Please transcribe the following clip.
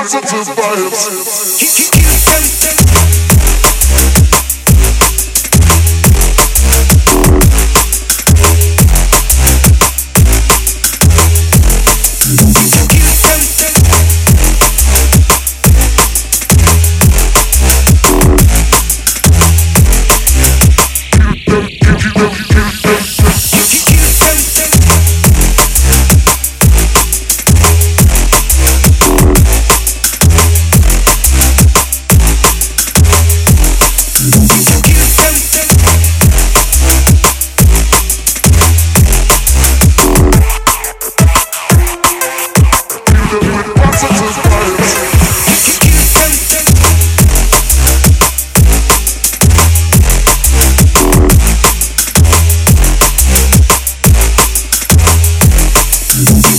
positive vibes. Vibes.